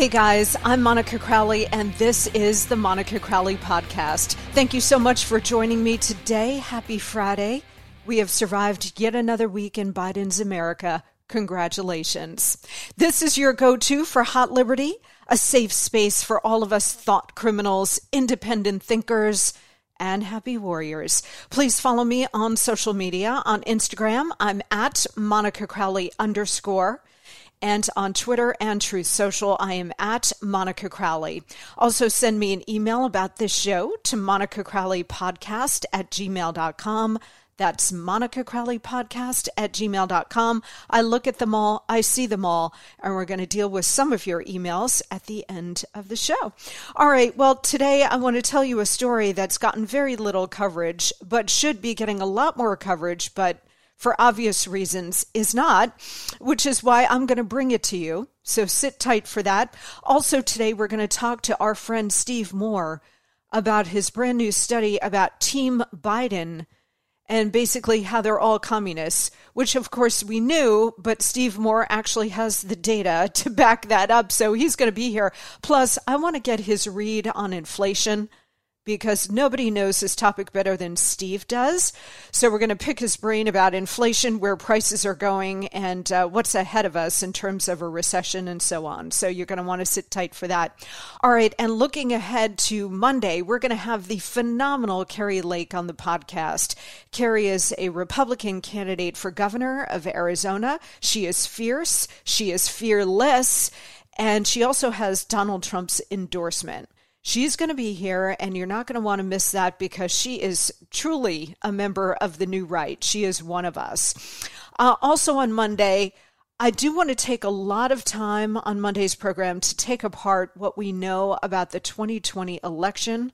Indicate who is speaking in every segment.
Speaker 1: Hey guys, I'm Monica Crowley, and this is the Monica Crowley Podcast. Thank you so much for joining me today. Happy Friday. We have survived yet another week in Biden's America. Congratulations. This is your go to for Hot Liberty, a safe space for all of us thought criminals, independent thinkers, and happy warriors. Please follow me on social media. On Instagram, I'm at Monica Crowley underscore. And on Twitter and Truth Social, I am at Monica Crowley. Also, send me an email about this show to Monica Crowley Podcast at gmail.com. That's Monica Crowley Podcast at gmail.com. I look at them all, I see them all, and we're going to deal with some of your emails at the end of the show. All right, well, today I want to tell you a story that's gotten very little coverage, but should be getting a lot more coverage, but for obvious reasons, is not, which is why I'm going to bring it to you. So sit tight for that. Also, today we're going to talk to our friend Steve Moore about his brand new study about Team Biden and basically how they're all communists, which of course we knew, but Steve Moore actually has the data to back that up. So he's going to be here. Plus, I want to get his read on inflation because nobody knows this topic better than Steve does. So we're going to pick his brain about inflation, where prices are going, and uh, what's ahead of us in terms of a recession and so on. So you're going to want to sit tight for that. All right. And looking ahead to Monday, we're going to have the phenomenal Kari Lake on the podcast. Kari is a Republican candidate for governor of Arizona. She is fierce, she is fearless, and she also has Donald Trump's endorsement. She's going to be here, and you're not going to want to miss that because she is truly a member of the new right. She is one of us. Uh, also on Monday, I do want to take a lot of time on Monday's program to take apart what we know about the 2020 election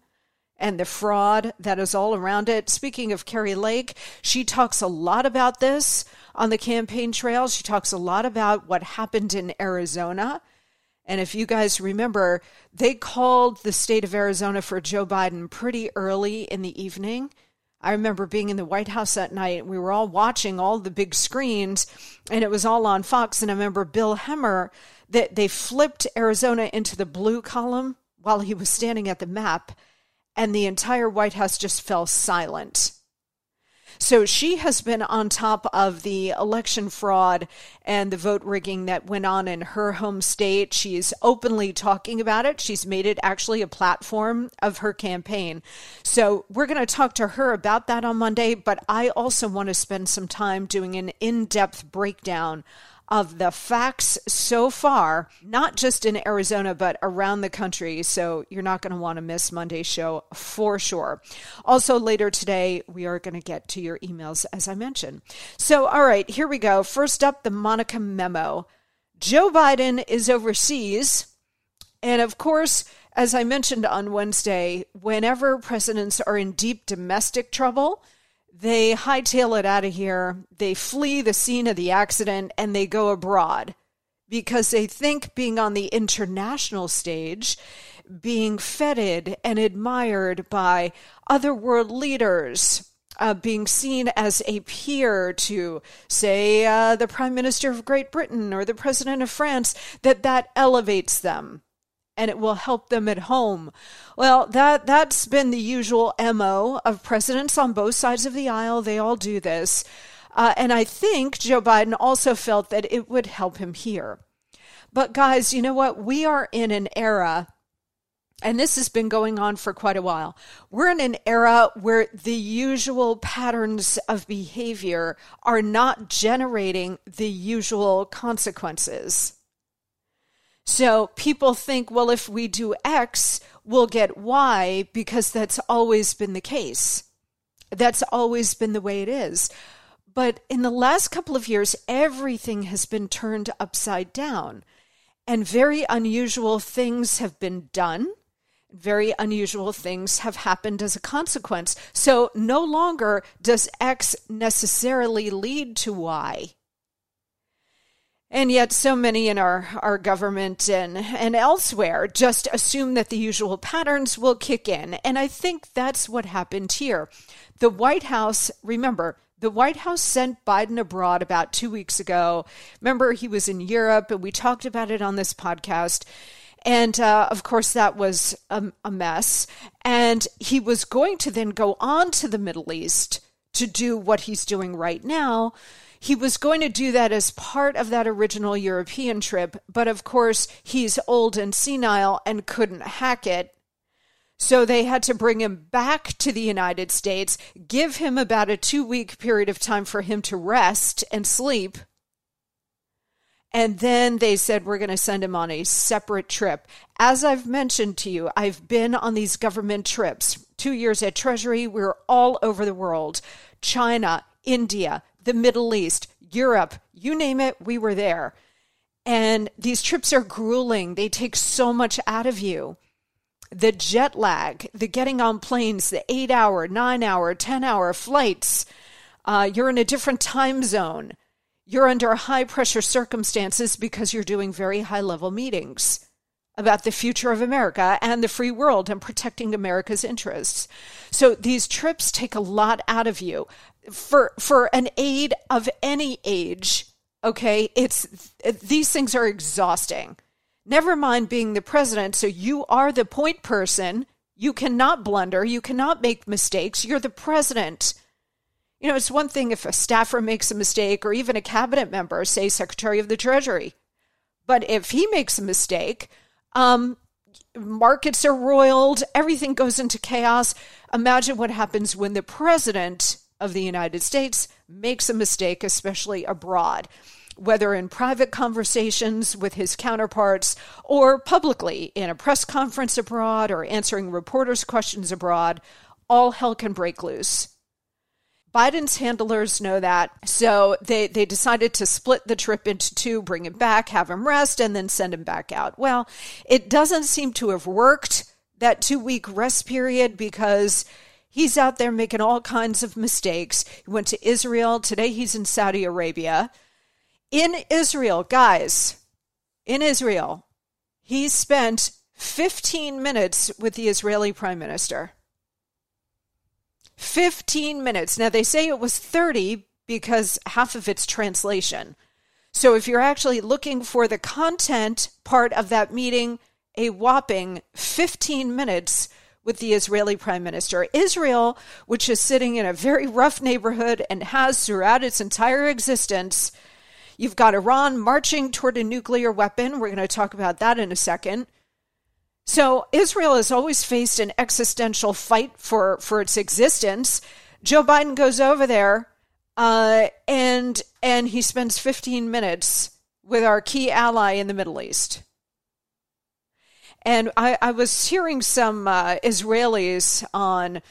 Speaker 1: and the fraud that is all around it. Speaking of Kari Lake, she talks a lot about this on the campaign trail. She talks a lot about what happened in Arizona and if you guys remember, they called the state of Arizona for Joe Biden pretty early in the evening. I remember being in the White House that night. We were all watching all the big screens, and it was all on Fox. And I remember Bill Hemmer that they flipped Arizona into the blue column while he was standing at the map, and the entire White House just fell silent. So she has been on top of the election fraud and the vote rigging that went on in her home state. She's openly talking about it. She's made it actually a platform of her campaign. So we're going to talk to her about that on Monday, but I also want to spend some time doing an in depth breakdown of the facts so far, not just in Arizona, but around the country. So you're not going to want to miss Monday's show for sure. Also, later today, we are going to get to your emails, as I mentioned. So, all right, here we go. First up, the Monica memo. Joe Biden is overseas. And of course, as I mentioned on Wednesday, whenever presidents are in deep domestic trouble, they hightail it out of here, they flee the scene of the accident, and they go abroad because they think being on the international stage, being feted and admired by other world leaders, uh, being seen as a peer to, say, uh, the Prime Minister of Great Britain or the President of France, that that elevates them and it will help them at home. Well, that that's been the usual MO of presidents on both sides of the aisle. They all do this. Uh, and I think Joe Biden also felt that it would help him here. But guys, you know what? We are in an era and this has been going on for quite a while. We're in an era where the usual patterns of behavior are not generating the usual consequences. So people think, well, if we do X, we'll get Y because that's always been the case. That's always been the way it is. But in the last couple of years, everything has been turned upside down, and very unusual things have been done. Very unusual things have happened as a consequence. So no longer does X necessarily lead to Y. And yet, so many in our, our government and, and elsewhere just assume that the usual patterns will kick in. And I think that's what happened here. The White House, remember, the White House sent Biden abroad about two weeks ago. Remember, he was in Europe, and we talked about it on this podcast. And uh, of course, that was a, a mess. And he was going to then go on to the Middle East to do what he's doing right now he was going to do that as part of that original European trip, but of course, he's old and senile and couldn't hack it. So they had to bring him back to the United States, give him about a two week period of time for him to rest and sleep. And then they said, we're going to send him on a separate trip. As I've mentioned to you, I've been on these government trips. Two years at Treasury, we are all over the world China, India, the Middle East, Europe, you name it, we were there. And these trips are grueling. They take so much out of you. The jet lag, the getting on planes, the eight hour, nine hour, 10 hour flights. Uh, you're in a different time zone. You're under high pressure circumstances because you're doing very high level meetings about the future of America and the free world and protecting America's interests. So these trips take a lot out of you for for an aide of any age, okay, it's these things are exhausting. Never mind being the president, so you are the point person. You cannot blunder, you cannot make mistakes. You're the president. You know, it's one thing if a staffer makes a mistake or even a cabinet member, say Secretary of the Treasury. But if he makes a mistake, um, markets are roiled, everything goes into chaos. Imagine what happens when the president of the United States makes a mistake, especially abroad, whether in private conversations with his counterparts or publicly in a press conference abroad or answering reporters' questions abroad, all hell can break loose. Biden's handlers know that, so they, they decided to split the trip into two, bring him back, have him rest, and then send him back out. Well, it doesn't seem to have worked, that two week rest period, because He's out there making all kinds of mistakes. He went to Israel. Today he's in Saudi Arabia. In Israel, guys, in Israel, he spent 15 minutes with the Israeli prime minister. 15 minutes. Now, they say it was 30 because half of it's translation. So, if you're actually looking for the content part of that meeting, a whopping 15 minutes with the Israeli prime minister. Israel, which is sitting in a very rough neighborhood and has throughout its entire existence, you've got Iran marching toward a nuclear weapon. We're going to talk about that in a second. So Israel has always faced an existential fight for, for its existence. Joe Biden goes over there uh, and and he spends 15 minutes with our key ally in the Middle East. And I, I was hearing some uh, Israelis on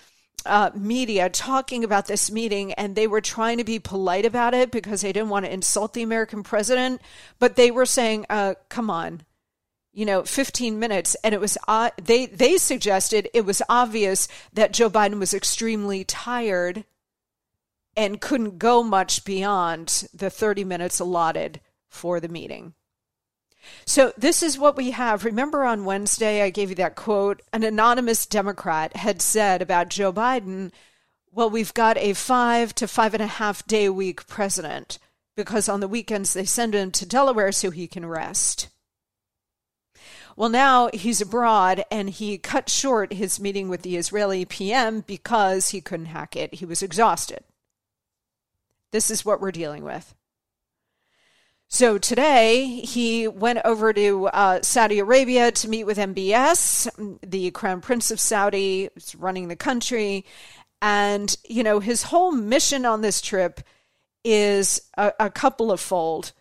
Speaker 1: uh, media talking about this meeting, and they were trying to be polite about it because they didn't want to insult the American president. But they were saying, uh, "Come on, you know, 15 minutes." And it was uh, they they suggested it was obvious that Joe Biden was extremely tired and couldn't go much beyond the 30 minutes allotted for the meeting. So, this is what we have. Remember on Wednesday, I gave you that quote. An anonymous Democrat had said about Joe Biden, well, we've got a five to five and a half day week president because on the weekends they send him to Delaware so he can rest. Well, now he's abroad and he cut short his meeting with the Israeli PM because he couldn't hack it. He was exhausted. This is what we're dealing with. So today he went over to uh, Saudi Arabia to meet with MBS, the crown prince of Saudi, is running the country. And, you know, his whole mission on this trip is a, a couple of fold.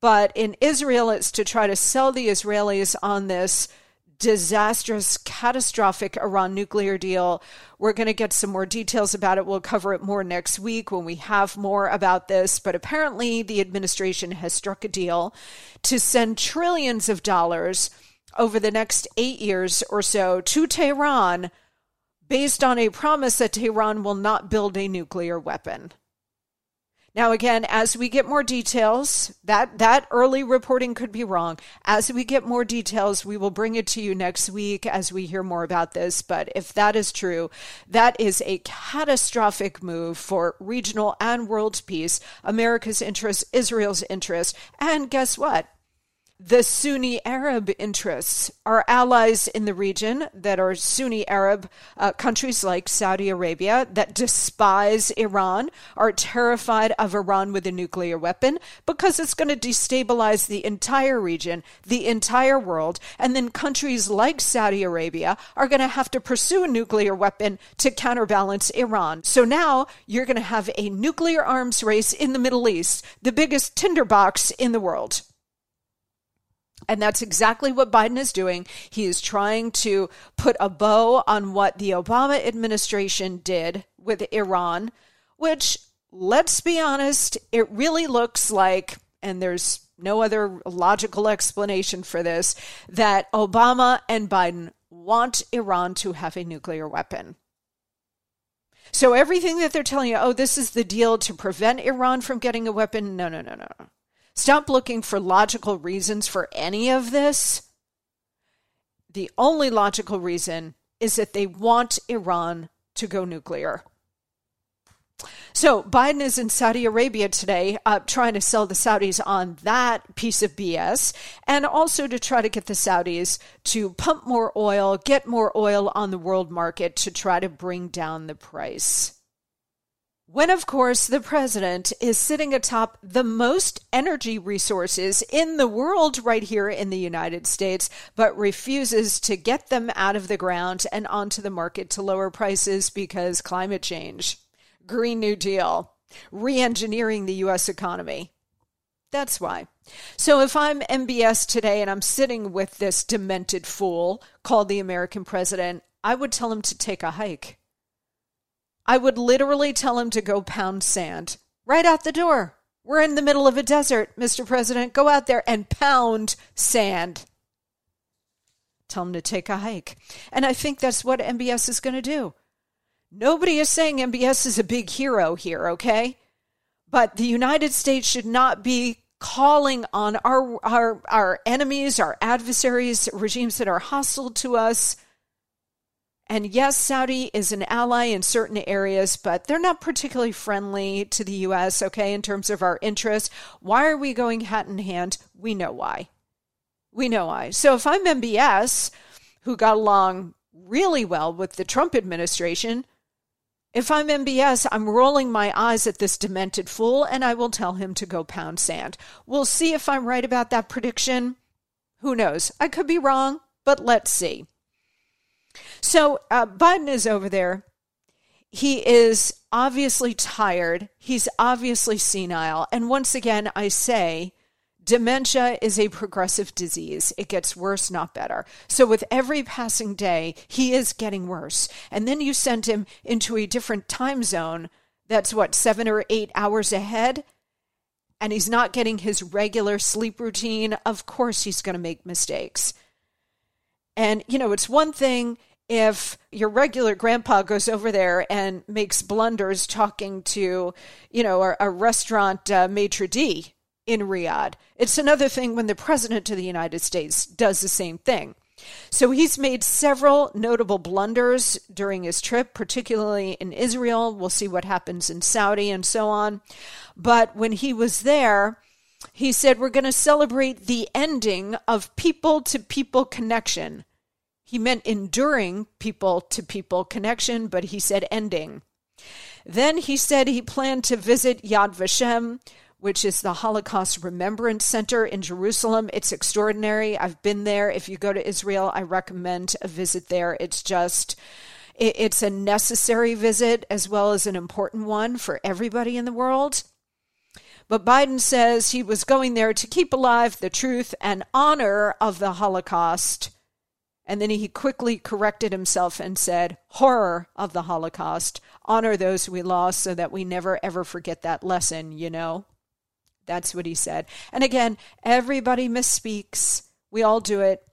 Speaker 1: But in Israel, it's to try to sell the Israelis on this disastrous, catastrophic Iran nuclear deal. We're going to get some more details about it. We'll cover it more next week when we have more about this. But apparently, the administration has struck a deal to send trillions of dollars over the next eight years or so to Tehran based on a promise that Tehran will not build a nuclear weapon. Now, again, as we get more details, that, that early reporting could be wrong. As we get more details, we will bring it to you next week as we hear more about this. But if that is true, that is a catastrophic move for regional and world peace, America's interest, Israel's interest. And guess what? The Sunni Arab interests, our allies in the region that are Sunni Arab uh, countries like Saudi Arabia that despise Iran, are terrified of Iran with a nuclear weapon because it's going to destabilize the entire region, the entire world. And then countries like Saudi Arabia are going to have to pursue a nuclear weapon to counterbalance Iran. So now you're going to have a nuclear arms race in the Middle East, the biggest tinderbox in the world. And that's exactly what Biden is doing. He is trying to put a bow on what the Obama administration did with Iran, which, let's be honest, it really looks like, and there's no other logical explanation for this, that Obama and Biden want Iran to have a nuclear weapon. So everything that they're telling you, oh, this is the deal to prevent Iran from getting a weapon, no, no, no, no. Stop looking for logical reasons for any of this. The only logical reason is that they want Iran to go nuclear. So Biden is in Saudi Arabia today, uh, trying to sell the Saudis on that piece of BS, and also to try to get the Saudis to pump more oil, get more oil on the world market to try to bring down the price. When, of course, the president is sitting atop the most energy resources in the world right here in the United States, but refuses to get them out of the ground and onto the market to lower prices because climate change, Green New Deal, re engineering the U.S. economy. That's why. So if I'm MBS today and I'm sitting with this demented fool called the American president, I would tell him to take a hike. I would literally tell him to go pound sand right out the door. We're in the middle of a desert, Mr. President. Go out there and pound sand. Tell him to take a hike. And I think that's what MBS is going to do. Nobody is saying MBS is a big hero here, okay? But the United States should not be calling on our, our, our enemies, our adversaries, regimes that are hostile to us and yes, Saudi is an ally in certain areas, but they're not particularly friendly to the U.S., okay, in terms of our interests. Why are we going hat in hand? We know why. We know why. So if I'm MBS, who got along really well with the Trump administration. If I'm MBS, I'm rolling my eyes at this demented fool and I will tell him to go pound sand. We'll see if I'm right about that prediction. Who knows? I could be wrong, but let's see. So uh, Biden is over there. He is obviously tired. He's obviously senile. And once again, I say, Dementia is a progressive disease. It gets worse, not better. So with every passing day, he is getting worse. And then you send him into a different time zone that's what, seven or eight hours ahead? And he's not getting his regular sleep routine. Of course, he's going to make mistakes. And, you know, it's one thing if your regular grandpa goes over there and makes blunders talking to, you know, a, a restaurant uh, maitre d' in Riyadh. It's another thing when the president of the United States does the same thing. So he's made several notable blunders during his trip, particularly in Israel. We'll see what happens in Saudi and so on. But when he was there, he said, We're going to celebrate the ending of people to people connection. He meant enduring people to people connection, but he said ending. Then he said he planned to visit Yad Vashem, which is the Holocaust Remembrance Center in Jerusalem. It's extraordinary. I've been there. If you go to Israel, I recommend a visit there. It's just, it's a necessary visit as well as an important one for everybody in the world. But Biden says he was going there to keep alive the truth and honor of the Holocaust. And then he quickly corrected himself and said, horror of the Holocaust, honor those we lost so that we never ever forget that lesson, you know? That's what he said. And again, everybody misspeaks. We all do it.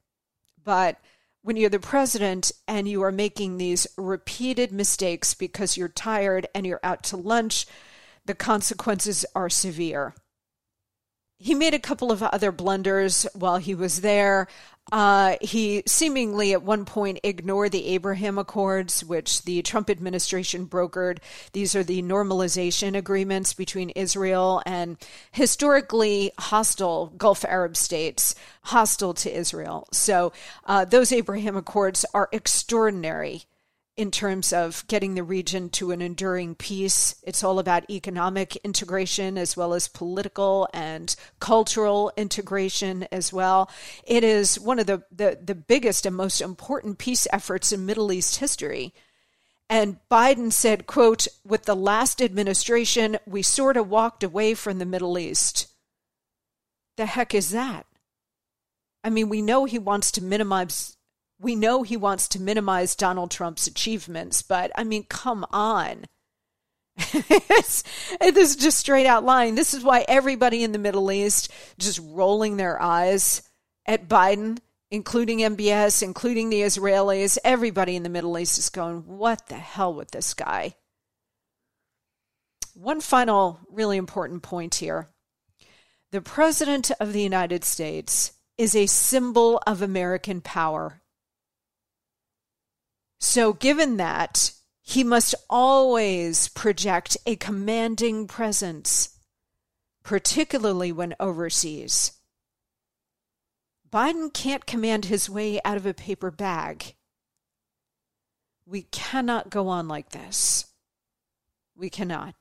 Speaker 1: But when you're the president and you are making these repeated mistakes because you're tired and you're out to lunch, the consequences are severe. He made a couple of other blunders while he was there. Uh, he seemingly at one point ignored the Abraham Accords, which the Trump administration brokered. These are the normalization agreements between Israel and historically hostile Gulf Arab states, hostile to Israel. So uh, those Abraham Accords are extraordinary in terms of getting the region to an enduring peace. It's all about economic integration as well as political and cultural integration as well. It is one of the, the, the biggest and most important peace efforts in Middle East history. And Biden said, quote, with the last administration, we sort of walked away from the Middle East. The heck is that? I mean, we know he wants to minimize we know he wants to minimize Donald Trump's achievements, but I mean, come on. this is just straight out lying. This is why everybody in the Middle East just rolling their eyes at Biden, including MBS, including the Israelis. Everybody in the Middle East is going, what the hell with this guy? One final really important point here. The President of the United States is a symbol of American power so, given that, he must always project a commanding presence, particularly when overseas. Biden can't command his way out of a paper bag. We cannot go on like this. We cannot.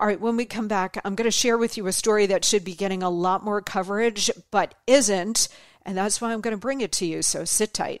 Speaker 1: All right, when we come back, I'm going to share with you a story that should be getting a lot more coverage, but isn't. And that's why I'm going to bring it to you. So sit tight.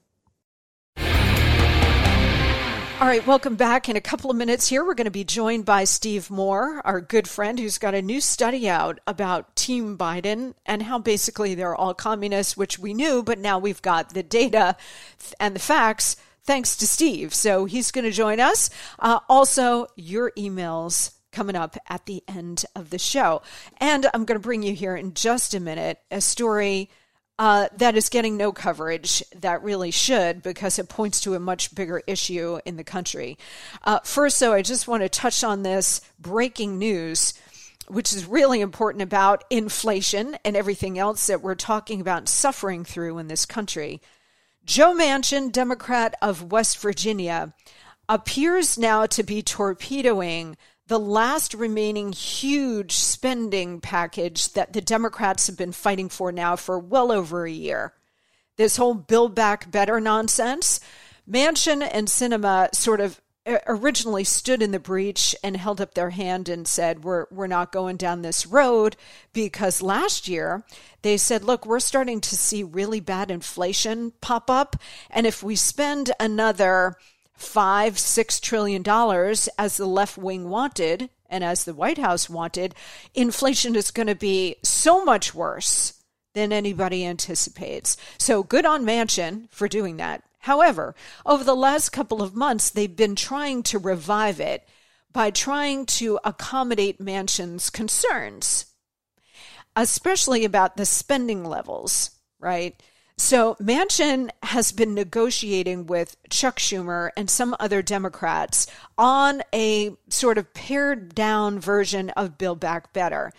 Speaker 1: All right, welcome back. In a couple of minutes here, we're going to be joined by Steve Moore, our good friend who's got a new study out about Team Biden and how basically they're all communists, which we knew, but now we've got the data and the facts thanks to Steve. So he's going to join us. Uh, also, your emails coming up at the end of the show. And I'm going to bring you here in just a minute a story uh, that is getting no coverage that really should because it points to a much bigger issue in the country. Uh, first, though, I just want to touch on this breaking news. Which is really important about inflation and everything else that we're talking about suffering through in this country. Joe Manchin, Democrat of West Virginia, appears now to be torpedoing the last remaining huge spending package that the Democrats have been fighting for now for well over a year. This whole Build Back Better nonsense. Manchin and Sinema sort of uh, originally stood in the breach and held up their hand and said we're we're not going down this road because last year they said look we're starting to see really bad inflation pop up and if we spend another five, six trillion dollars as the left wing wanted and as the White House wanted, inflation is going to be so much worse than anybody anticipates. So good on Manchin for doing that. However, over the last couple of months, they've been trying to revive it by trying to accommodate Manchin's concerns, especially about the spending levels, right? So Manchin has been negotiating with Chuck Schumer and some other Democrats on a sort of pared down version of Build Back Better.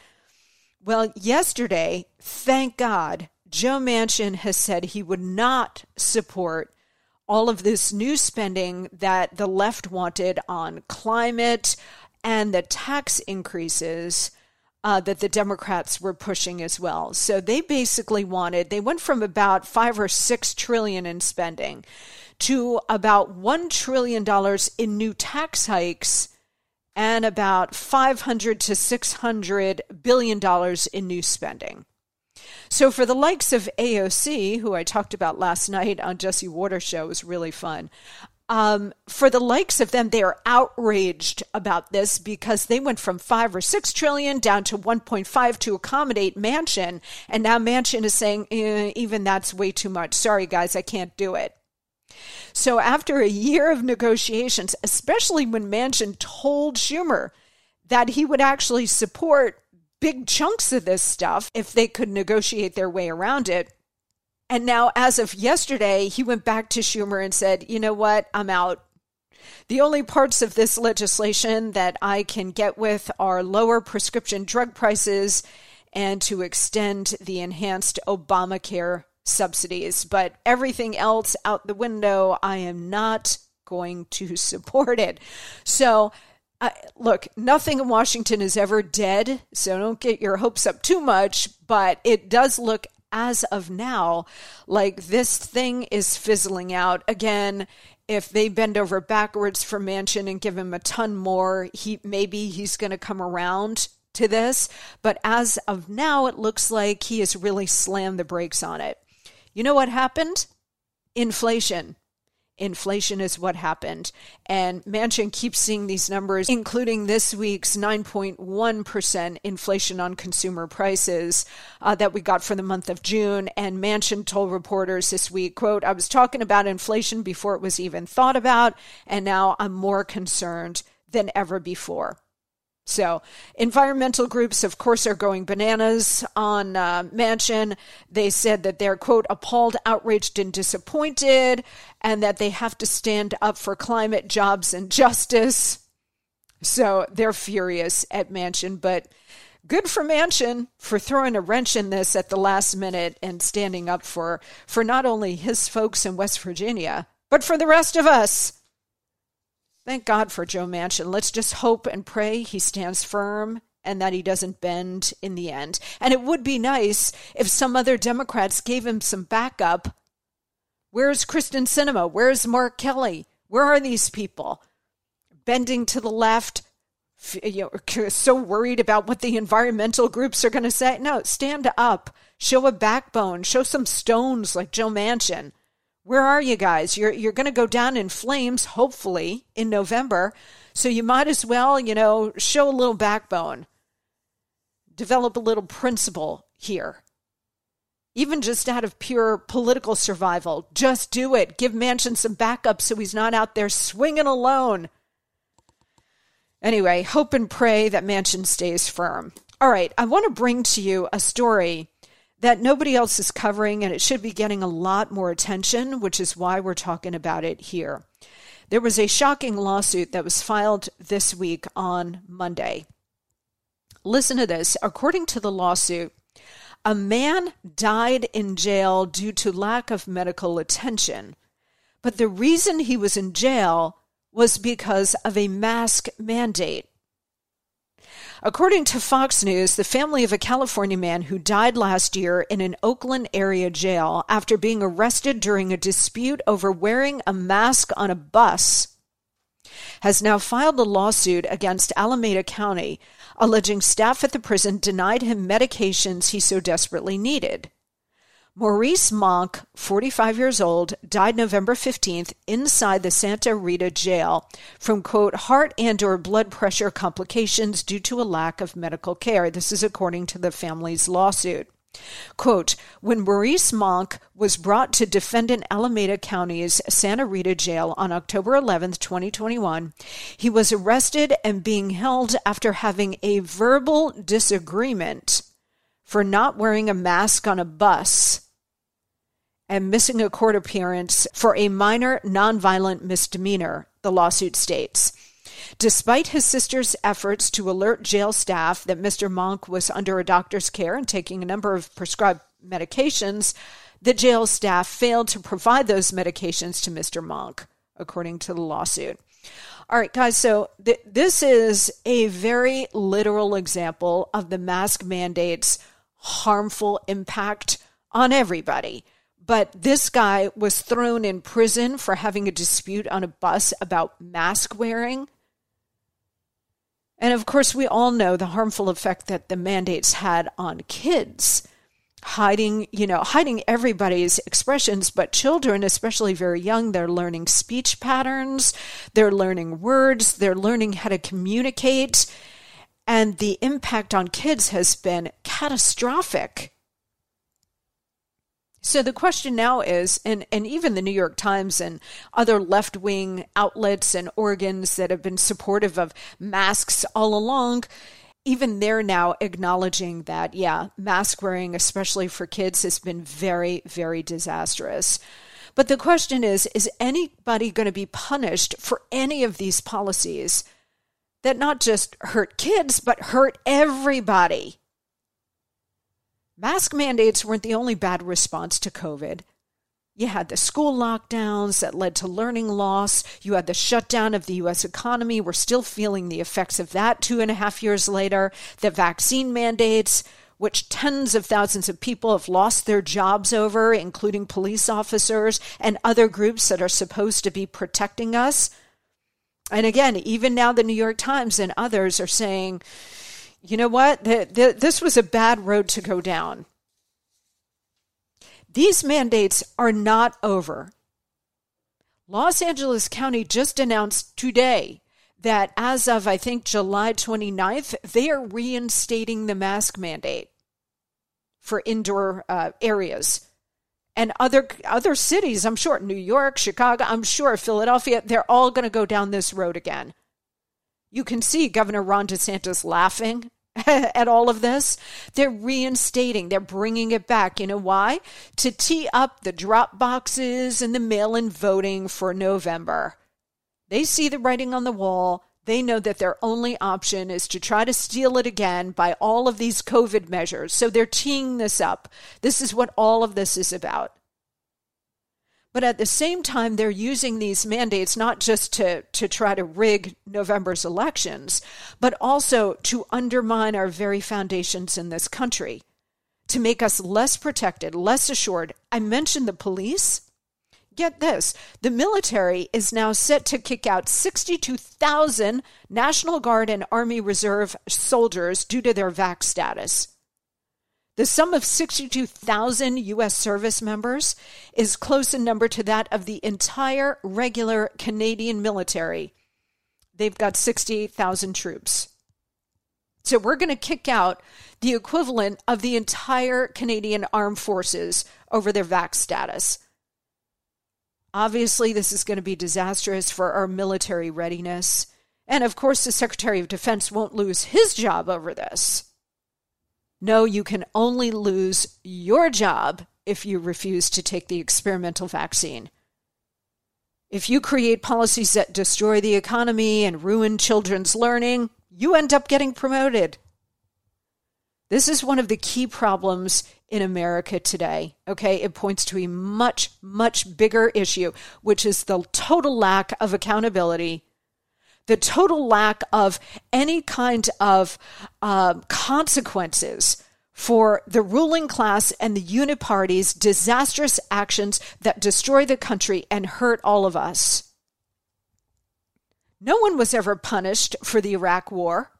Speaker 1: Well, yesterday, thank God, Joe Manchin has said he would not support all of this new spending that the left wanted on climate and the tax increases uh, that the Democrats were pushing as well. So they basically wanted, they went from about five or six trillion in spending to about one trillion dollars in new tax hikes and about 500 to 600 billion dollars in new spending. So for the likes of AOC, who I talked about last night on Jesse Watters show, was really fun. Um, for the likes of them, they are outraged about this because they went from five or six trillion down to 1.5 to accommodate Manchin, and now Manchin is saying eh, even that's way too much. Sorry, guys, I can't do it. So after a year of negotiations, especially when Manchin told Schumer that he would actually support big chunks of this stuff if they could negotiate their way around it, and now, as of yesterday, he went back to Schumer and said, you know what, I'm out. The only parts of this legislation that I can get with are lower prescription drug prices and to extend the enhanced Obamacare subsidies. But everything else out the window, I am not going to support it. So, uh, look, nothing in Washington is ever dead, so don't get your hopes up too much, but it does look as of now, like this thing is fizzling out. Again, if they bend over backwards for Manchin and give him a ton more, he maybe he's going to come around to this. But as of now, it looks like he has really slammed the brakes on it. You know what happened? Inflation. Inflation is what happened. And Manchin keeps seeing these numbers, including this week's 9.1% inflation on consumer prices uh, that we got for the month of June. And Manchin told reporters this week, quote, I was talking about inflation before it was even thought about, and now I'm more concerned than ever before. So, environmental groups, of course, are going bananas on uh, Manchin. They said that they're, quote, appalled, outraged, and disappointed, and that they have to stand up for climate, jobs, and justice. So, they're furious at Manchin, but good for Manchin for throwing a wrench in this at the last minute and standing up for, for not only his folks in West Virginia, but for the rest of us. Thank God for Joe Manchin. Let's just hope and pray he stands firm and that he doesn't bend in the end. And it would be nice if some other Democrats gave him some backup. Where's Kyrsten Sinema? Where's Mark Kelly? Where are these people? Bending to the left, you know, so worried about what the environmental groups are going to say. No, stand up, show a backbone, show some stones like Joe Manchin. Where are you guys? You're you're going to go down in flames hopefully in November. So you might as well, you know, show a little backbone. Develop a little principle here. Even just out of pure political survival, just do it. Give Manchin some backup so he's not out there swinging alone. Anyway, hope and pray that Manchin stays firm. All right, I want to bring to you a story that nobody else is covering, and it should be getting a lot more attention, which is why we're talking about it here. There was a shocking lawsuit that was filed this week on Monday. Listen to this. According to the lawsuit, a man died in jail due to lack of medical attention. But the reason he was in jail was because of a mask mandate. According to Fox News, the family of a California man who died last year in an Oakland area jail after being arrested during a dispute over wearing a mask on a bus has now filed a lawsuit against Alameda County, alleging staff at the prison denied him medications he so desperately needed. Maurice Monk, 45 years old, died November 15th inside the Santa Rita jail from quote heart and or blood pressure complications due to a lack of medical care. This is according to the family's lawsuit. Quote, when Maurice Monk was brought to defendant Alameda County's Santa Rita jail on October 11, 2021, he was arrested and being held after having a verbal disagreement for not wearing a mask on a bus and missing a court appearance for a minor nonviolent misdemeanor, the lawsuit states. Despite his sister's efforts to alert jail staff that Mr. Monk was under a doctor's care and taking a number of prescribed medications, the jail staff failed to provide those medications to Mr. Monk, according to the lawsuit. All right, guys, so th- this is a very literal example of the mask mandate's harmful impact on everybody. But this guy was thrown in prison for having a dispute on a bus about mask wearing. And of course, we all know the harmful effect that the mandates had on kids, hiding, you know, hiding everybody's expressions, but children, especially very young, they're learning speech patterns, they're learning words, they're learning how to communicate. And the impact on kids has been catastrophic. So the question now is, and, and even the New York Times and other left wing outlets and organs that have been supportive of masks all along, even they're now acknowledging that, yeah, mask wearing, especially for kids, has been very, very disastrous. But the question is is anybody going to be punished for any of these policies that not just hurt kids, but hurt everybody? Mask mandates weren't the only bad response to COVID. You had the school lockdowns that led to learning loss. You had the shutdown of the U.S. economy. We're still feeling the effects of that two and a half years later. The vaccine mandates, which tens of thousands of people have lost their jobs over, including police officers and other groups that are supposed to be protecting us. And again, even now, the New York Times and others are saying, you know what? The, the, this was a bad road to go down. These mandates are not over. Los Angeles County just announced today that as of, I think, July 29th, they are reinstating the mask mandate for indoor uh, areas. And other other cities, I'm sure, New York, Chicago, I'm sure, Philadelphia, they're all going to go down this road again You can see Governor Ron DeSantis laughing at all of this. They're reinstating, they're bringing it back. You know why? To tee up the drop boxes and the mail in voting for November. They see the writing on the wall. They know that their only option is to try to steal it again by all of these COVID measures. So they're teeing this up. This is what all of this is about. But at the same time, they're using these mandates not just to, to try to rig November's elections, but also to undermine our very foundations in this country, to make us less protected, less assured. I mentioned the police. Get this the military is now set to kick out 62,000 National Guard and Army Reserve soldiers due to their VAC status. The sum of 62,000 U.S. service members is close in number to that of the entire regular Canadian military. They've got 68,000 troops. So we're going to kick out the equivalent of the entire Canadian armed forces over their vax status. Obviously, this is going to be disastrous for our military readiness. And of course, the Secretary of Defense won't lose his job over this. No, you can only lose your job if you refuse to take the experimental vaccine. If you create policies that destroy the economy and ruin children's learning, you end up getting promoted. This is one of the key problems in America today. Okay. It points to a much, much bigger issue, which is the total lack of accountability the total lack of any kind of uh, consequences for the ruling class and the uniparty's disastrous actions that destroy the country and hurt all of us. No one was ever punished for the Iraq War,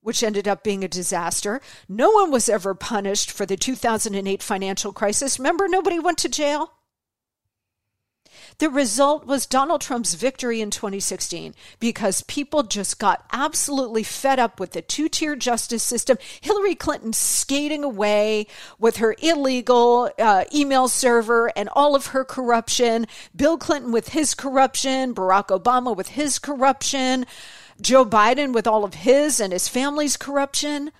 Speaker 1: which ended up being a disaster. No one was ever punished for the 2008 financial crisis. Remember, nobody went to jail? The result was Donald Trump's victory in 2016 because people just got absolutely fed up with the two tier justice system. Hillary Clinton skating away with her illegal uh, email server and all of her corruption, Bill Clinton with his corruption, Barack Obama with his corruption, Joe Biden with all of his and his family's corruption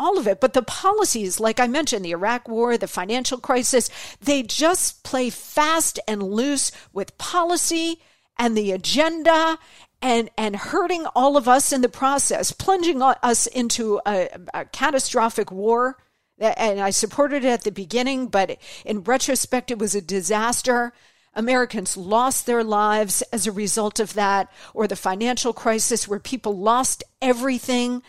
Speaker 1: all of it. But the policies, like I mentioned, the Iraq war, the financial crisis, they just play fast and loose with policy and the agenda and and hurting all of us in the process, plunging us into a, a catastrophic war. And I supported it at the beginning, but in retrospect, it was a disaster. Americans lost their lives as a result of that, or the financial crisis where people lost everything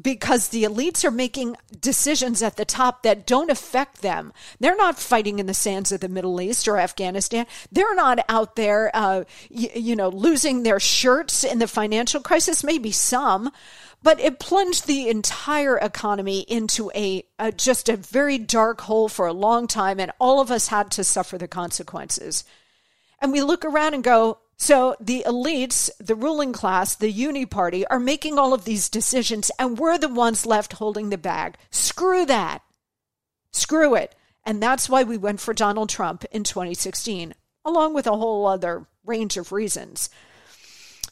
Speaker 1: because the elites are making decisions at the top that don't affect them. They're not fighting in the sands of the Middle East or Afghanistan. They're not out there, uh, you know, losing their shirts in the financial crisis. Maybe some, but it plunged the entire economy into a, a just a very dark hole for a long time, and all of us had to suffer the consequences. And we look around and go, so the elites, the ruling class, the uni party are making all of these decisions, and we're the ones left holding the bag. Screw that. Screw it. And that's why we went for Donald Trump in 2016, along with a whole other range of reasons.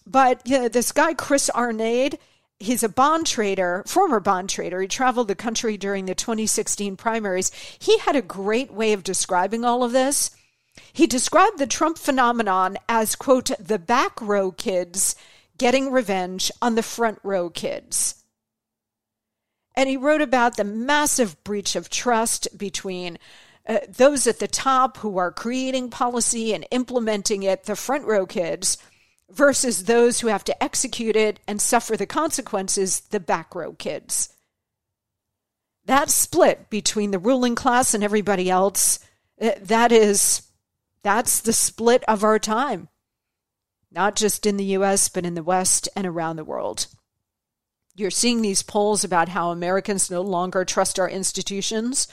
Speaker 1: But you know, this guy, Chris Arnade, he's a bond trader, former bond trader. He traveled the country during the 2016 primaries. He had a great way of describing all of this. He described the Trump phenomenon as, quote, the back row kids getting revenge on the front row kids. And he wrote about the massive breach of trust between uh, those at the top who are creating policy and implementing it, the front row kids, versus those who have to execute it and suffer the consequences, the back row kids. That split between the ruling class and everybody else, uh, that is that's the split of our time, not just in the US, but in the West and around the world. You're seeing these polls about how Americans no longer trust our institutions,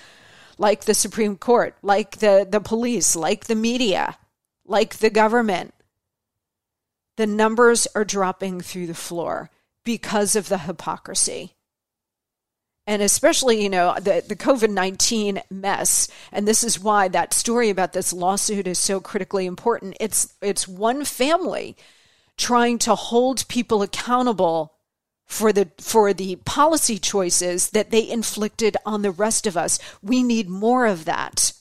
Speaker 1: like the Supreme Court, like the, the police, like the media, like the government. The numbers are dropping through the floor because of the hypocrisy and especially you know the, the covid-19 mess and this is why that story about this lawsuit is so critically important it's it's one family trying to hold people accountable for the for the policy choices that they inflicted on the rest of us. We need more of that.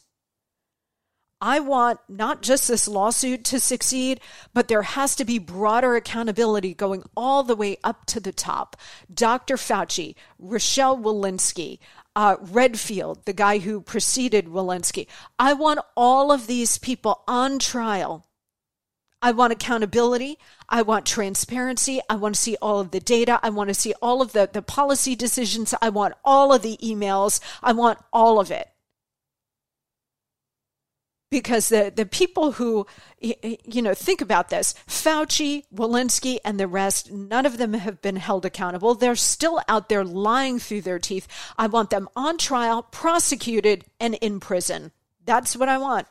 Speaker 1: I want not just this lawsuit to succeed, but there has to be broader accountability going all the way up to the top. Dr. Fauci, Rochelle Walensky, uh, Redfield, the guy who preceded Walensky. I want all of these people on trial I want accountability. I want transparency. I want to see all of the data. I want to see all of the, the policy decisions. I want all of the emails. I want all of it. Because the, the people who, you know, think about this Fauci, Walensky, and the rest, none of them have been held accountable. They're still out there lying through their teeth. I want them on trial, prosecuted, and in prison. That's what I want.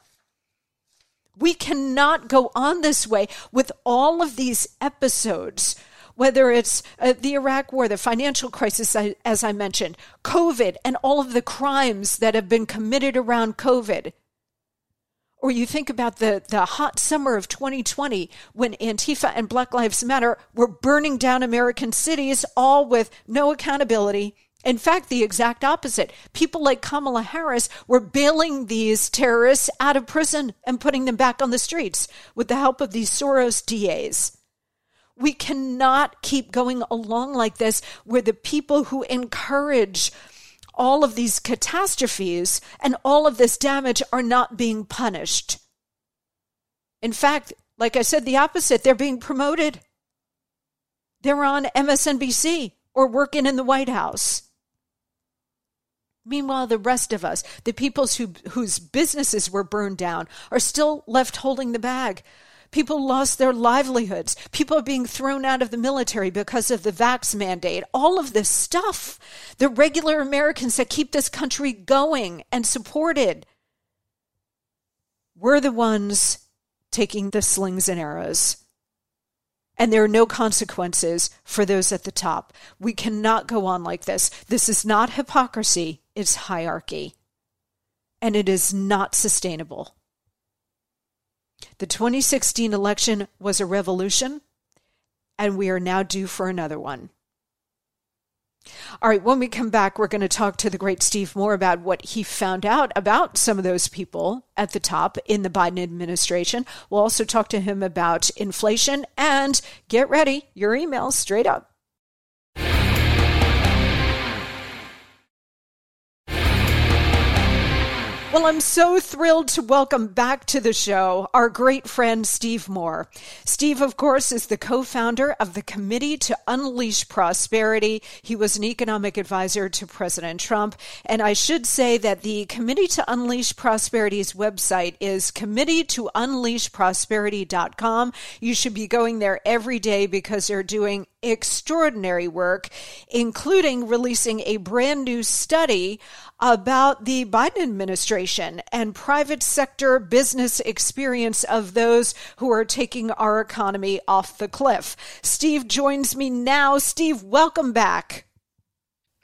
Speaker 1: We cannot go on this way with all of these episodes whether it's uh, the Iraq War, the financial crisis, as I mentioned, COVID, and all of the crimes that have been committed around COVID. Or you think about the, the hot summer of 2020 when Antifa and Black Lives Matter were burning down American cities, all with no accountability, in fact, the exact opposite. People like Kamala Harris were bailing these terrorists out of prison and putting them back on the streets with the help of these Soros DAs. We cannot keep going along like this where the people who encourage all of these catastrophes and all of this damage are not being punished. In fact, like I said, the opposite, they're being promoted. They're on MSNBC or working in the White House. Meanwhile, the rest of us, the peoples who, whose businesses were burned down, are still left holding the bag. People lost their livelihoods. People are being thrown out of the military because of the vax mandate. All of this stuff. The regular Americans that keep this country going and supported. We're the ones taking the slings and arrows. And there are no consequences for those at the top. We cannot go on like this. This is not hypocrisy it's hierarchy, and it is not sustainable. The 2016 election was a revolution, and we are now due for another one. All right, when we come back, we're going to talk to the great Steve Moore about what he found out about some of those people at the top in the Biden administration. We'll also talk to him about inflation and get ready, your emails straight up. Well, I'm so thrilled to welcome back to the show our great friend Steve Moore. Steve, of course, is the co founder of the Committee to Unleash Prosperity. He was an economic advisor to President Trump. And I should say that the Committee to Unleash Prosperity's website is committee to unleash prosperity.com. You should be going there every day because they're doing extraordinary work, including releasing a brand new study about the Biden administration and private sector business experience of those who are taking our economy off the cliff. Steve joins me now. Steve, welcome back.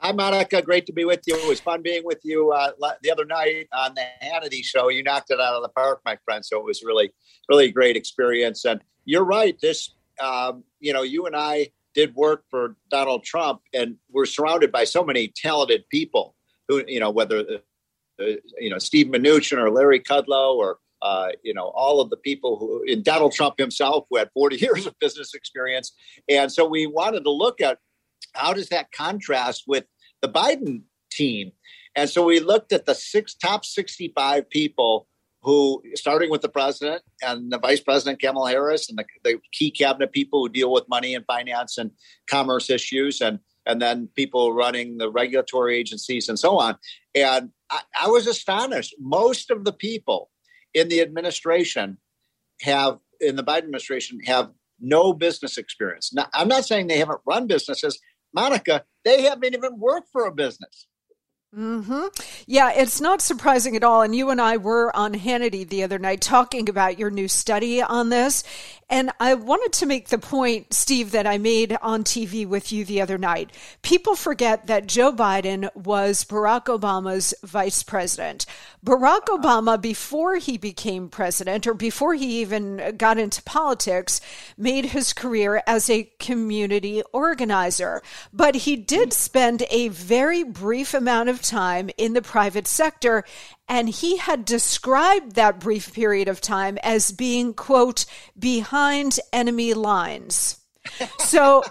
Speaker 2: Hi, Monica. Great to be with you. It was fun being with you uh, the other night on the Hannity show. You knocked it out of the park, my friend. So it was really, really great experience. And you're right. This, um, you know, you and I did work for Donald Trump, and we're surrounded by so many talented people who, you know, whether, uh, you know, Steve Mnuchin or Larry Kudlow or, uh, you know, all of the people who, in Donald Trump himself, who had 40 years of business experience. And so we wanted to look at how does that contrast with the Biden team? And so we looked at the six top 65 people who, starting with the president and the vice president, Kamala Harris, and the, the key cabinet people who deal with money and finance and commerce issues, and and then people running the regulatory agencies and so on. And I, I was astonished. Most of the people in the administration have, in the Biden administration, have no business experience. Now, I'm not saying they haven't run businesses. Monica, they haven't even worked for a business.
Speaker 1: Hmm Yeah, it's not surprising at all. And you and I were on Hannity the other night talking about your new study on this. And I wanted to make the point, Steve, that I made on TV with you the other night. People forget that Joe Biden was Barack Obama's vice president. Barack Obama, before he became president or before he even got into politics, made his career as a community organizer. But he did spend a very brief amount of time in the private sector and he had described that brief period of time as being, quote, behind enemy lines. so,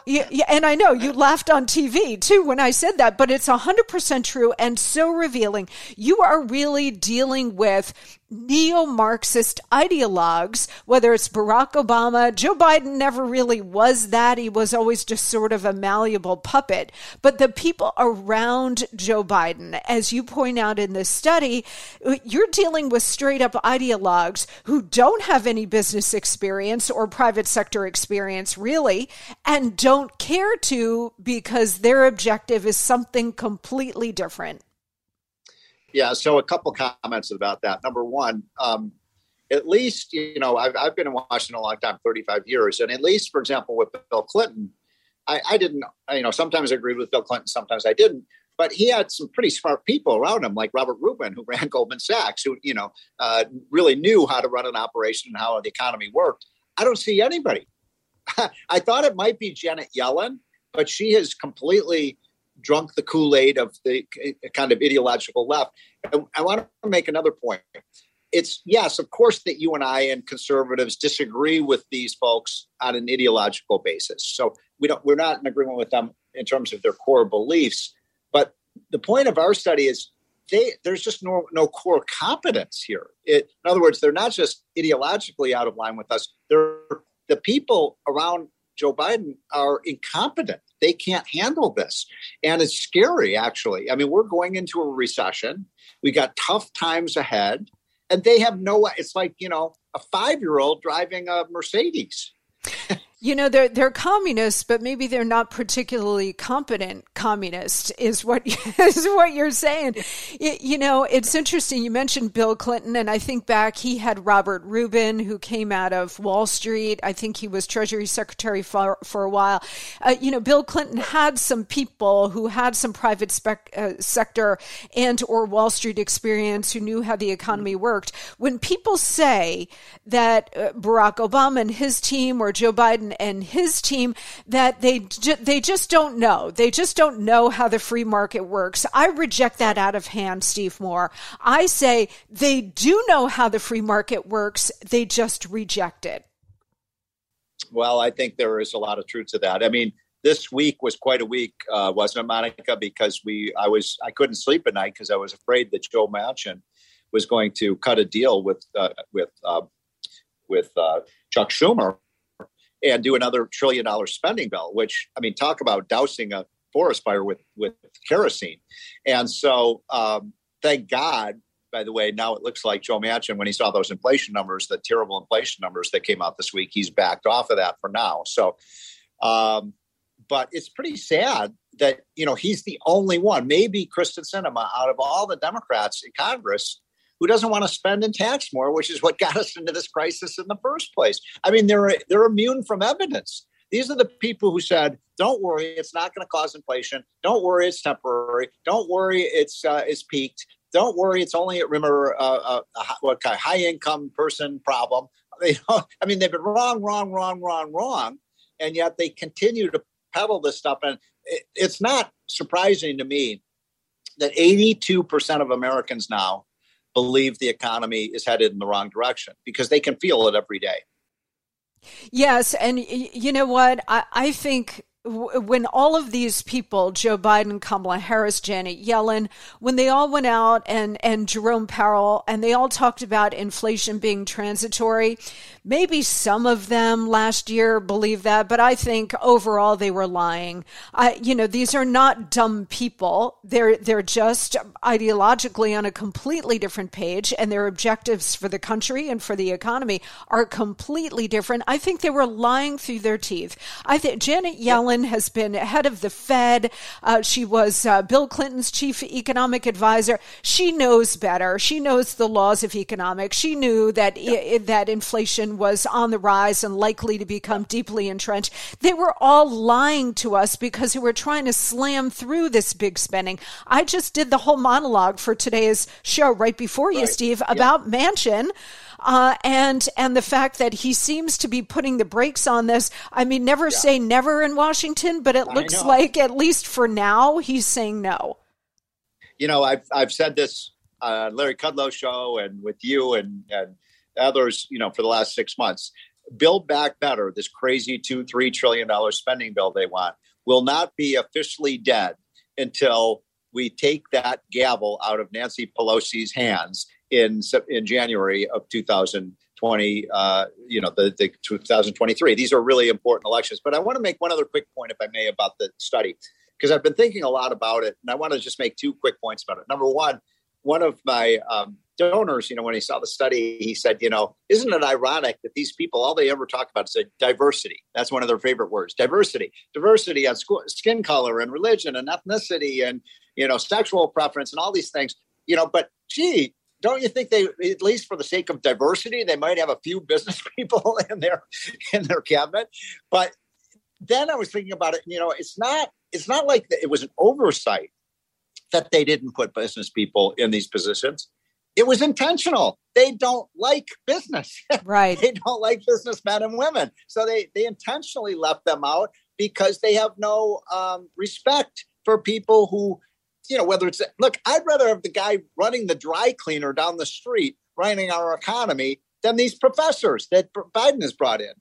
Speaker 1: and I know you laughed on TV too when I said that, but it's 100% true and so revealing. You are really dealing with neo Marxist ideologues, whether it's Barack Obama, Joe Biden never really was that. He was always just sort of a malleable puppet. But the people around Joe Biden, as you point out in this study, you're dealing with straight up ideologues who don't have any business experience or private sector experience, really, and don't care to because their objective is something completely different.
Speaker 2: Yeah, so a couple comments about that. Number one, um, at least, you know, I've, I've been in Washington a long time, 35 years. And at least, for example, with Bill Clinton, I, I didn't, you know, sometimes I agreed with Bill Clinton, sometimes I didn't. But he had some pretty smart people around him, like Robert Rubin, who ran Goldman Sachs, who, you know, uh, really knew how to run an operation and how the economy worked. I don't see anybody. I thought it might be Janet Yellen, but she has completely drunk the Kool Aid of the eh, kind of ideological left. And I want to make another point. It's yes, of course, that you and I and conservatives disagree with these folks on an ideological basis. So we don't we're not in agreement with them in terms of their core beliefs. But the point of our study is they, there's just no, no core competence here. It, in other words, they're not just ideologically out of line with us. They're the people around Joe Biden are incompetent. They can't handle this. And it's scary, actually. I mean, we're going into a recession. We got tough times ahead. And they have no, it's like, you know, a five year old driving a Mercedes.
Speaker 1: You know, they're they're communists, but maybe they're not particularly competent communists Is what is what you're saying? It, you know, it's interesting. You mentioned Bill Clinton, and I think back he had Robert Rubin, who came out of Wall Street. I think he was Treasury Secretary for for a while. Uh, you know, Bill Clinton had some people who had some private spec, uh, sector and or Wall Street experience who knew how the economy worked. When people say that uh, Barack Obama and his team or Joe Biden and his team that they ju- they just don't know. They just don't know how the free market works. I reject that out of hand, Steve Moore. I say they do know how the free market works. They just reject it.
Speaker 2: Well, I think there is a lot of truth to that. I mean, this week was quite a week, uh, wasn't it, Monica? Because we, I was, I couldn't sleep at night because I was afraid that Joe Manchin was going to cut a deal with uh, with uh, with uh, Chuck Schumer and do another trillion dollar spending bill, which I mean, talk about dousing a forest fire with with kerosene. And so, um, thank God. By the way, now it looks like Joe Manchin, when he saw those inflation numbers, the terrible inflation numbers that came out this week, he's backed off of that for now. So, um, but it's pretty sad that you know he's the only one. Maybe Kyrsten Sinema, out of all the Democrats in Congress, who doesn't want to spend and tax more, which is what got us into this crisis in the first place. I mean, they're they're immune from evidence. These are the people who said, "Don't worry, it's not going to cause inflation. Don't worry, it's temporary. Don't worry, it's uh, it's peaked. Don't worry, it's only remember uh, a, a, kind high income person problem." They, I mean, they've been wrong, wrong, wrong, wrong, wrong, and yet they continue to peddle this stuff. And it, it's not surprising to me that 82% of Americans now believe the economy is headed in the wrong direction because they can feel it every day.
Speaker 1: Yes. And you know what? I, I think when all of these people, Joe Biden, Kamala Harris, Janet Yellen, when they all went out and, and Jerome Powell, and they all talked about inflation being transitory, maybe some of them last year believed that, but I think overall they were lying. I, you know, these are not dumb people. They're, they're just ideologically on a completely different page, and their objectives for the country and for the economy are completely different. I think they were lying through their teeth. I think Janet Yellen has been head of the Fed. Uh, she was uh, Bill Clinton's chief economic advisor. She knows better. She knows the laws of economics. She knew that I- that inflation was on the rise and likely to become deeply entrenched. They were all lying to us because they were trying to slam through this big spending. I just did the whole monologue for today's show right before you, Steve, about Manchin Uh, and and the fact that he seems to be putting the brakes on this. I mean, never say never in Washington, but it looks like at least for now he's saying no.
Speaker 2: you know, I've I've said this on Larry Kudlow show and with you and and others, you know, for the last six months. Build back better. This crazy two three trillion dollar spending bill they want will not be officially dead until we take that gavel out of Nancy Pelosi's hands in in January of 2020. Uh, you know, the, the 2023. These are really important elections. But I want to make one other quick point, if I may, about the study because I've been thinking a lot about it, and I want to just make two quick points about it. Number one, one of my um, donors, you know, when he saw the study, he said, you know, isn't it ironic that these people, all they ever talk about is diversity? That's one of their favorite words, diversity, diversity on skin color and religion and ethnicity and you know sexual preference and all these things. You know, but gee, don't you think they, at least for the sake of diversity, they might have a few business people in their in their cabinet? But then I was thinking about it. You know, it's not it's not like it was an oversight that they didn't put business people in these positions. It was intentional. They don't like business.
Speaker 1: Right.
Speaker 2: they don't like businessmen and women. So they they intentionally left them out because they have no um, respect for people who, you know, whether it's look, I'd rather have the guy running the dry cleaner down the street running our economy than these professors that Biden has brought in.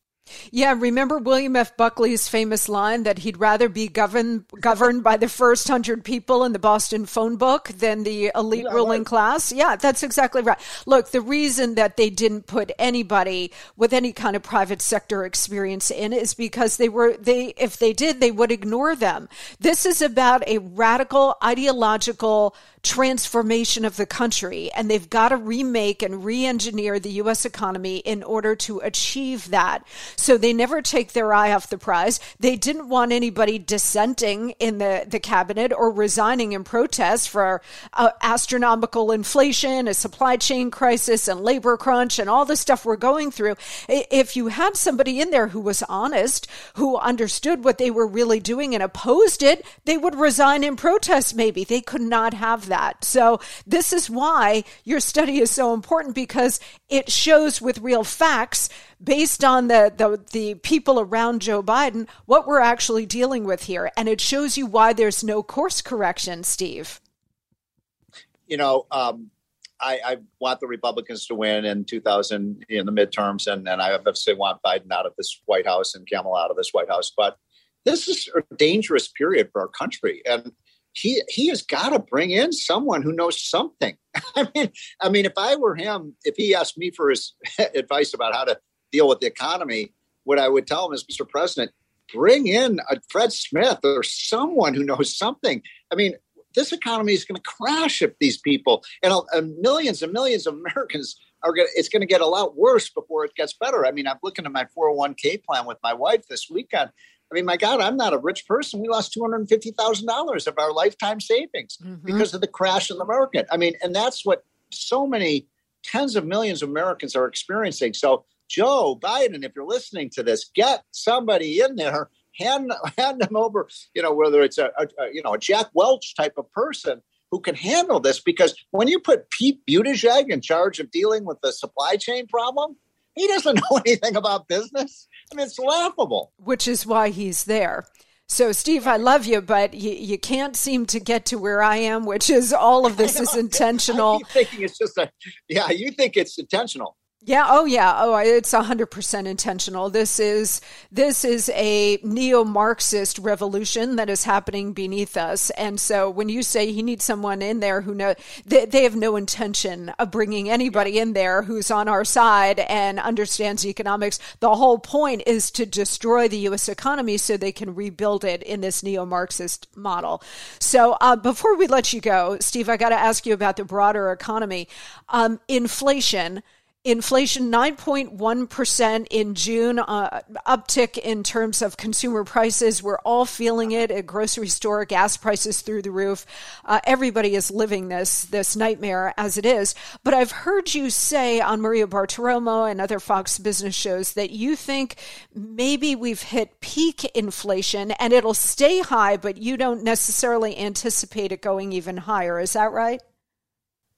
Speaker 1: Yeah, remember William F. Buckley's famous line that he'd rather be governed governed by the first hundred people in the Boston phone book than the elite
Speaker 2: Yeah,
Speaker 1: ruling
Speaker 2: right.
Speaker 1: class? Yeah, that's exactly right. Look, the reason that they didn't put anybody with any kind of private sector experience in is because they were they if they did, they would ignore them. This is about a radical ideological transformation of the country and they've got to remake and re-engineer the US economy in order to achieve that. So they never take their eye off the prize. They didn't want anybody dissenting in the, the cabinet or resigning in protest for uh, astronomical inflation, a supply chain crisis, and labor crunch, and all the stuff we're going through. If you had somebody in there who was honest, who understood what they were really doing and opposed it, they would resign in protest, maybe. They could not have that. So, this is why your study is so important because it shows with real facts based on the, the the people around Joe Biden what we're actually dealing with here. And it shows you why there's no course correction Steve.
Speaker 2: You know, um, I, I want the Republicans to win in 2000 in the midterms, and, and I obviously want Biden out of this White House and Kamala out of this White House. But this is a dangerous period for our country, and he he has got to bring in someone who knows something. I mean, I mean, if I were him, if he asked me for his advice about how to deal with the economy, what I would tell him is, Mr. President, bring in a Fred Smith or someone who knows something. I mean, this economy is going to crash if these people and, uh, millions and millions of Americans are going. It's going to get a lot worse before it gets better. I mean, I'm looking at my 401k plan with my wife this weekend. I mean, my God, I'm not a rich person. We lost two hundred fifty thousand dollars of our lifetime savings mm-hmm. because of the crash in the market. I mean, and that's what so many tens of millions of Americans are experiencing. So, Joe Biden, if you're listening to this, get somebody in there hand hand them over. You know, whether it's a, a, a you know a Jack Welch type of person who can handle this, because when you put Pete Buttigieg in charge of dealing with the supply chain problem, he doesn't know anything about business. I mean, it's laughable.
Speaker 1: which is why he's there. So, Steve, I love you, but you, you can't seem to get to where I am, which is all of this is
Speaker 2: I
Speaker 1: intentional.
Speaker 2: keep thinking it's just a yeah. You think it's intentional.
Speaker 1: Yeah. Oh, yeah. Oh, it's hundred percent intentional. This is this is a neo-Marxist revolution that is happening beneath us. And so, when you say he needs someone in there who know they, they have no intention of bringing anybody in there who's on our side and understands economics. The whole point is to destroy the U.S. economy so they can rebuild it in this neo-Marxist model. So, uh, before we let you go, Steve, I got to ask you about the broader economy. Um, inflation Inflation 9.1% in June, uh, uptick in terms of consumer prices. We're all feeling it at grocery store, gas prices through the roof. Uh, everybody is living this this nightmare as it is. But I've heard you say on Maria Bartiromo and other Fox business shows that you think maybe we've hit peak inflation and it'll stay high, but you don't necessarily anticipate it going even higher. Is that right?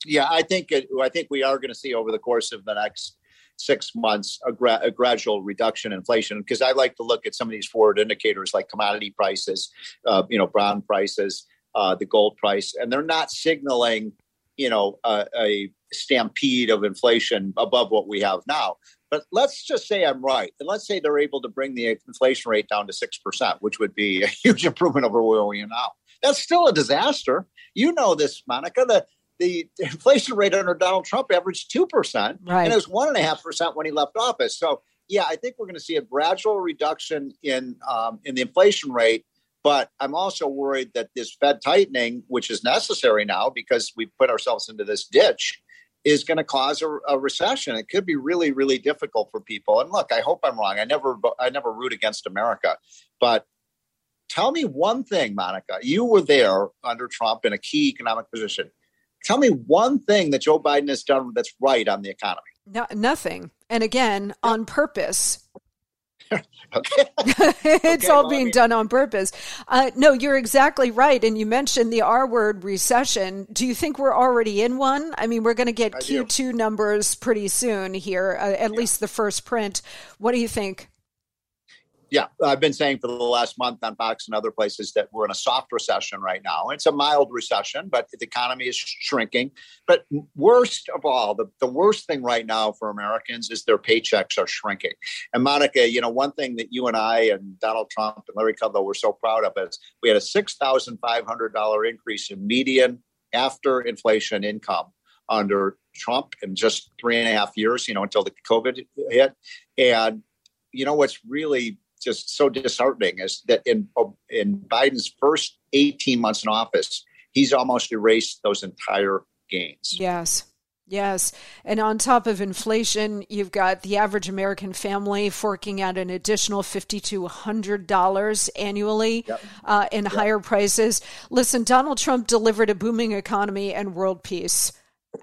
Speaker 2: Yeah, I think it, I think we are going to see over the course of the next six months a, gra- a gradual reduction in inflation because I like to look at some of these forward indicators like commodity prices, uh, you know, brown prices, uh, the gold price, and they're not signaling, you know, a, a stampede of inflation above what we have now. But let's just say I'm right, and let's say they're able to bring the inflation rate down to six percent, which would be a huge improvement over where we are now. That's still a disaster. You know this, Monica. The the inflation rate under Donald Trump averaged 2%, right. and it was 1.5% when he left office. So, yeah, I think we're going to see a gradual reduction in, um, in the inflation rate. But I'm also worried that this Fed tightening, which is necessary now because we've put ourselves into this ditch, is going to cause a, a, recession. It could be really, really difficult for people. And look, I hope I'm wrong. I never, I never root against America, but tell me one thing, Monica. You were there under Trump in a key economic position. Tell me one thing that Joe Biden has done that's right on the economy.
Speaker 1: No, nothing. And again, on purpose.
Speaker 2: okay.
Speaker 1: it's okay, all well, being I mean, done on purpose. Uh, no, you're exactly right. And you mentioned the R word recession. Do you think we're already in one? I mean, we're going to get I Q2 do. numbers pretty soon here, uh, at yeah. least the first print. What do you think?
Speaker 2: Yeah, I've been saying for the last month on Fox and other places that we're in a soft recession right now. It's a mild recession, but the economy is shrinking. But worst of all, the, the worst thing right now for Americans is their paychecks are shrinking. And Monica, you know, one thing that you and I and Donald Trump and Larry Kudlow were so proud of is we had a $6,500 increase in median after inflation income under Trump in just three and a half years, you know, until the COVID hit. And you know what's really just so disheartening is that in in Biden's first 18 months in office, he's almost erased those entire gains.
Speaker 1: Yes. Yes. And on top of inflation, you've got the average American family forking out an additional $5,200 annually yep. uh, in yep. higher prices. Listen, Donald Trump delivered a booming economy and world peace.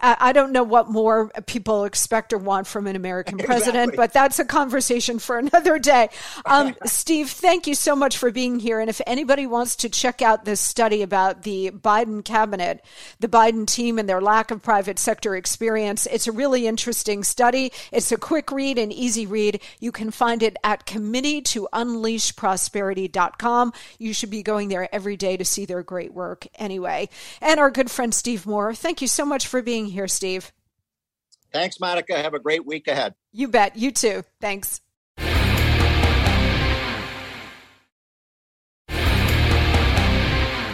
Speaker 1: I don't know what more people expect or want from an American president, exactly. but that's a conversation for another day. Um, Steve, thank you so much for being here. And if anybody wants to check out this study about the Biden cabinet, the Biden team, and their lack of private sector experience, it's a really interesting study. It's a quick read and easy read. You can find it at committee to unleash prosperity.com. You should be going there every day to see their great work anyway. And our good friend Steve Moore, thank you so much for being being here, Steve.
Speaker 2: Thanks, Monica. Have a great week ahead.
Speaker 1: You bet. You too. Thanks.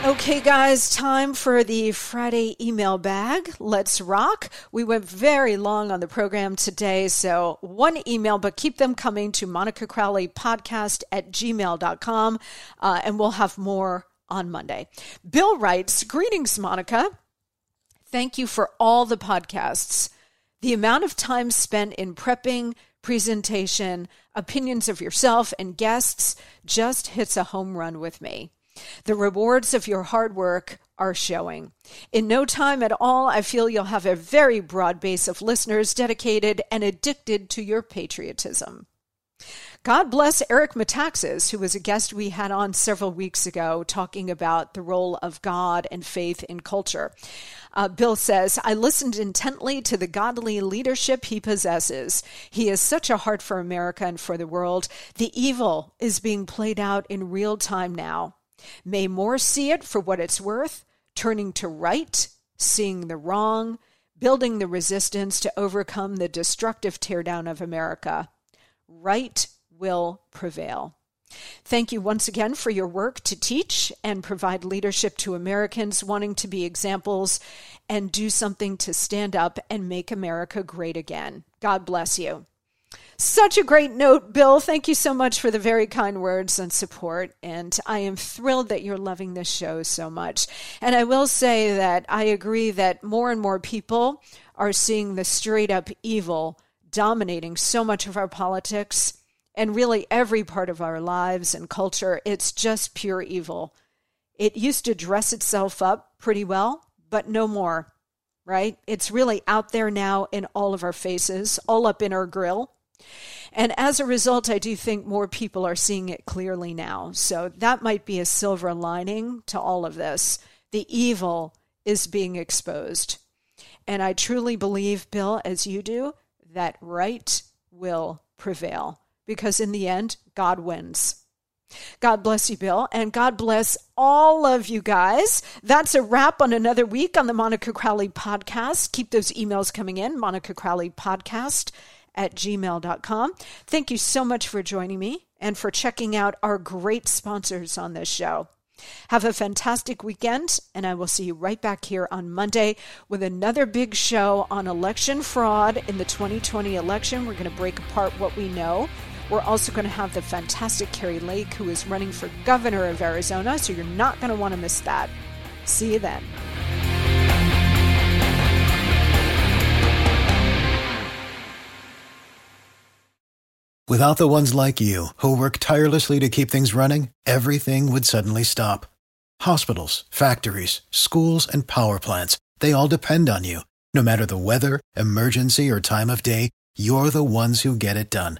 Speaker 1: Okay, guys, time for the Friday email bag. Let's rock. We went very long on the program today, so one email, but keep them coming to Monica Crowley podcast at gmail.com, uh, and we'll have more on Monday. Bill writes Greetings, Monica. Thank you for all the podcasts. The amount of time spent in prepping, presentation, opinions of yourself, and guests just hits a home run with me. The rewards of your hard work are showing. In no time at all, I feel you'll have a very broad base of listeners dedicated and addicted to your patriotism. God bless Eric Metaxas, who was a guest we had on several weeks ago talking about the role of God and faith in culture. Uh, Bill says, I listened intently to the godly leadership he possesses. He has such a heart for America and for the world. The evil is being played out in real time now. May more see it for what it's worth, turning to right, seeing the wrong, building the resistance to overcome the destructive teardown of America. Right will prevail. Thank you once again for your work to teach and provide leadership to Americans wanting to be examples and do something to stand up and make America great again. God bless you. Such a great note, Bill. Thank you so much for the very kind words and support. And I am thrilled that you're loving this show so much. And I will say that I agree that more and more people are seeing the straight up evil dominating so much of our politics and really every part of our lives and culture. It's just pure evil. It used to dress itself up pretty well, but no more, right? It's really out there now in all of our faces, all up in our grill. And as a result, I do think more people are seeing it clearly now. So that might be a silver lining to all of this. The evil is being exposed. And I truly believe, Bill, as you do, that right will prevail because in the end, God wins. God bless you, Bill, and God bless all of you guys. That's a wrap on another week on the Monica Crowley podcast. Keep those emails coming in, Monica Crowley podcast at gmail.com. Thank you so much for joining me and for checking out our great sponsors on this show. Have a fantastic weekend, and I will see you right back here on Monday with another big show on election fraud in the 2020 election. We're going to break apart what we know. We're also going to have the fantastic Kari Lake, who is running for governor of Arizona, so you're not going to want to miss that. See you then.
Speaker 3: Without the ones like you, who work tirelessly to keep things running, everything would suddenly stop. Hospitals, factories, schools, and power plants, they all depend on you. No matter the weather, emergency, or time of day, you're the ones who get it done.